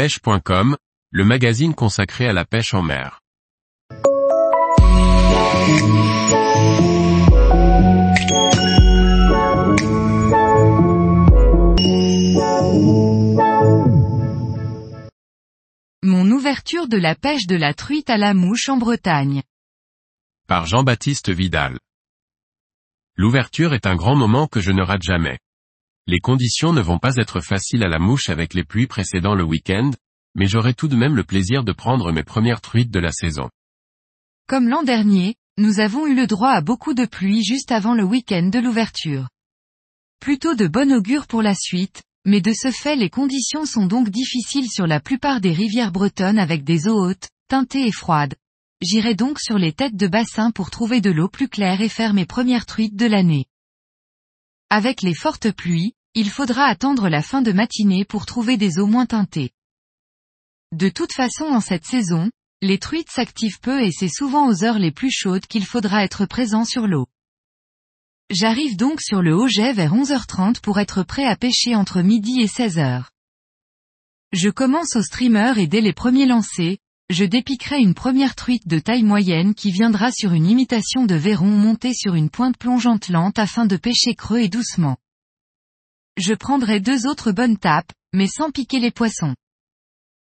pêche.com, le magazine consacré à la pêche en mer. Mon ouverture de la pêche de la truite à la mouche en Bretagne. Par Jean-Baptiste Vidal. L'ouverture est un grand moment que je ne rate jamais. Les conditions ne vont pas être faciles à la mouche avec les pluies précédant le week-end, mais j'aurai tout de même le plaisir de prendre mes premières truites de la saison. Comme l'an dernier, nous avons eu le droit à beaucoup de pluie juste avant le week-end de l'ouverture. Plutôt de bon augure pour la suite, mais de ce fait les conditions sont donc difficiles sur la plupart des rivières bretonnes avec des eaux hautes, teintées et froides. J'irai donc sur les têtes de bassin pour trouver de l'eau plus claire et faire mes premières truites de l'année. Avec les fortes pluies, il faudra attendre la fin de matinée pour trouver des eaux moins teintées. De toute façon en cette saison, les truites s'activent peu et c'est souvent aux heures les plus chaudes qu'il faudra être présent sur l'eau. J'arrive donc sur le Haut-Jet vers 11h30 pour être prêt à pêcher entre midi et 16h. Je commence au streamer et dès les premiers lancers, je dépiquerai une première truite de taille moyenne qui viendra sur une imitation de verron monté sur une pointe plongeante lente afin de pêcher creux et doucement. Je prendrai deux autres bonnes tapes, mais sans piquer les poissons.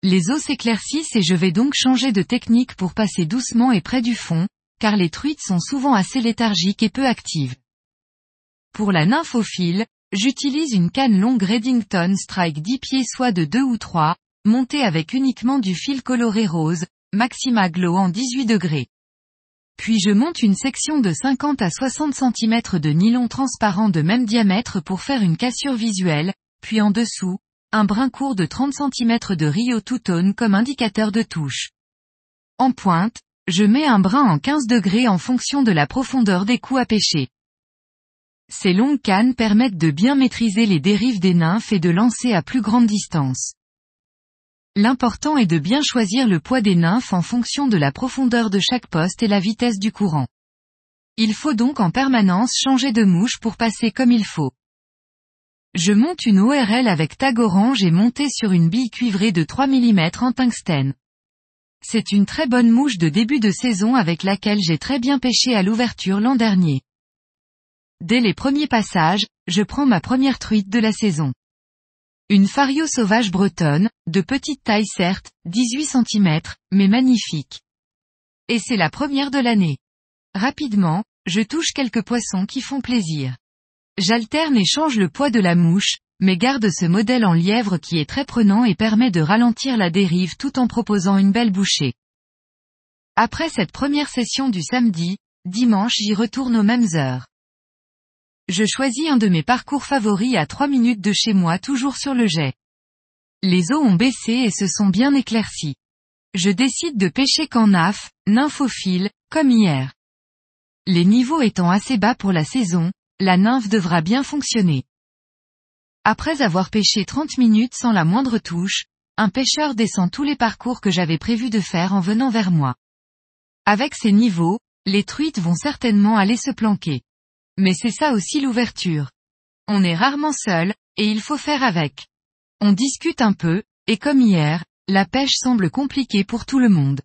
Les eaux s'éclaircissent et je vais donc changer de technique pour passer doucement et près du fond, car les truites sont souvent assez léthargiques et peu actives. Pour la nymphophile, j'utilise une canne longue Reddington Strike 10 pieds soit de 2 ou 3, montée avec uniquement du fil coloré rose, Maxima Glow en 18 degrés. Puis je monte une section de 50 à 60 cm de nylon transparent de même diamètre pour faire une cassure visuelle, puis en dessous, un brin court de 30 cm de Rio Two-Tone comme indicateur de touche. En pointe, je mets un brin en 15 degrés en fonction de la profondeur des coups à pêcher. Ces longues cannes permettent de bien maîtriser les dérives des nymphes et de lancer à plus grande distance. L'important est de bien choisir le poids des nymphes en fonction de la profondeur de chaque poste et la vitesse du courant. Il faut donc en permanence changer de mouche pour passer comme il faut. Je monte une ORL avec tag orange et montée sur une bille cuivrée de 3 mm en tungstène. C'est une très bonne mouche de début de saison avec laquelle j'ai très bien pêché à l'ouverture l'an dernier. Dès les premiers passages, je prends ma première truite de la saison. Une fario sauvage bretonne, de petite taille certes, 18 cm, mais magnifique. Et c'est la première de l'année. Rapidement, je touche quelques poissons qui font plaisir. J'alterne et change le poids de la mouche, mais garde ce modèle en lièvre qui est très prenant et permet de ralentir la dérive tout en proposant une belle bouchée. Après cette première session du samedi, dimanche j'y retourne aux mêmes heures. Je choisis un de mes parcours favoris à 3 minutes de chez moi toujours sur le jet. Les eaux ont baissé et se sont bien éclaircies. Je décide de pêcher qu'en naf, nymphophile, comme hier. Les niveaux étant assez bas pour la saison, la nymphe devra bien fonctionner. Après avoir pêché 30 minutes sans la moindre touche, un pêcheur descend tous les parcours que j'avais prévu de faire en venant vers moi. Avec ces niveaux, les truites vont certainement aller se planquer. Mais c'est ça aussi l'ouverture. On est rarement seul, et il faut faire avec. On discute un peu, et comme hier, la pêche semble compliquée pour tout le monde.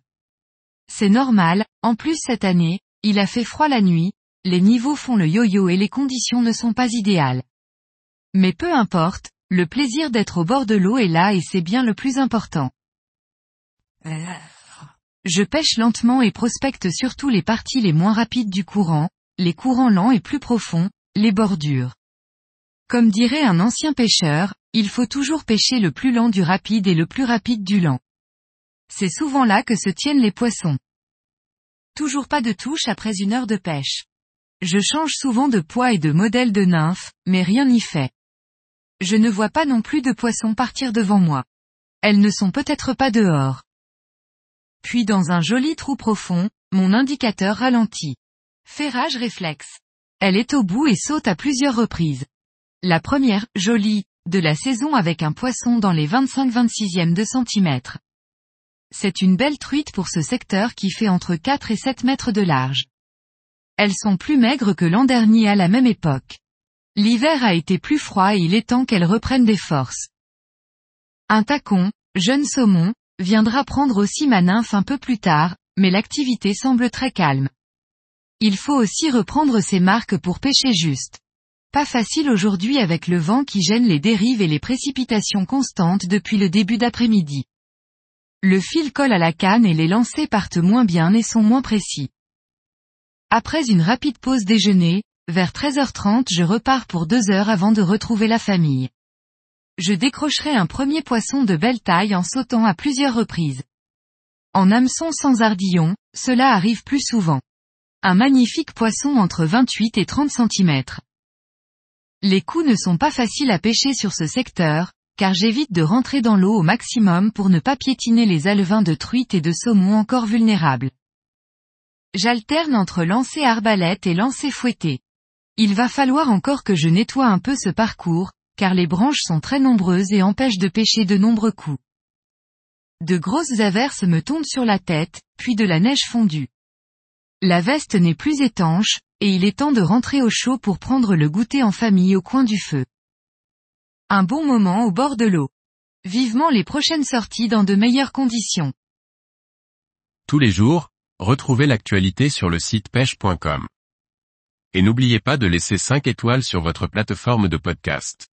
C'est normal, en plus cette année, il a fait froid la nuit, les niveaux font le yo-yo et les conditions ne sont pas idéales. Mais peu importe, le plaisir d'être au bord de l'eau est là et c'est bien le plus important. Je pêche lentement et prospecte surtout les parties les moins rapides du courant, les courants lents et plus profonds, les bordures. Comme dirait un ancien pêcheur, il faut toujours pêcher le plus lent du rapide et le plus rapide du lent. C'est souvent là que se tiennent les poissons. Toujours pas de touche après une heure de pêche. Je change souvent de poids et de modèle de nymphe, mais rien n'y fait. Je ne vois pas non plus de poissons partir devant moi. Elles ne sont peut-être pas dehors. Puis dans un joli trou profond, mon indicateur ralentit. Ferrage réflexe. Elle est au bout et saute à plusieurs reprises. La première, jolie, de la saison avec un poisson dans les 25-26e de centimètres. C'est une belle truite pour ce secteur qui fait entre 4 et 7 mètres de large. Elles sont plus maigres que l'an dernier à la même époque. L'hiver a été plus froid et il est temps qu'elles reprennent des forces. Un tacon, jeune saumon, viendra prendre aussi ma nymphe un peu plus tard, mais l'activité semble très calme. Il faut aussi reprendre ses marques pour pêcher juste. Pas facile aujourd'hui avec le vent qui gêne les dérives et les précipitations constantes depuis le début d'après-midi. Le fil colle à la canne et les lancers partent moins bien et sont moins précis. Après une rapide pause déjeuner, vers 13h30 je repars pour deux heures avant de retrouver la famille. Je décrocherai un premier poisson de belle taille en sautant à plusieurs reprises. En hameçon sans ardillon, cela arrive plus souvent. Un magnifique poisson entre 28 et 30 cm. Les coups ne sont pas faciles à pêcher sur ce secteur, car j'évite de rentrer dans l'eau au maximum pour ne pas piétiner les alevins de truite et de saumon encore vulnérables. J'alterne entre lancer arbalète et lancer fouetté. Il va falloir encore que je nettoie un peu ce parcours, car les branches sont très nombreuses et empêchent de pêcher de nombreux coups. De grosses averses me tombent sur la tête, puis de la neige fondue. La veste n'est plus étanche, et il est temps de rentrer au chaud pour prendre le goûter en famille au coin du feu. Un bon moment au bord de l'eau. Vivement les prochaines sorties dans de meilleures conditions. Tous les jours, retrouvez l'actualité sur le site pêche.com. Et n'oubliez pas de laisser 5 étoiles sur votre plateforme de podcast.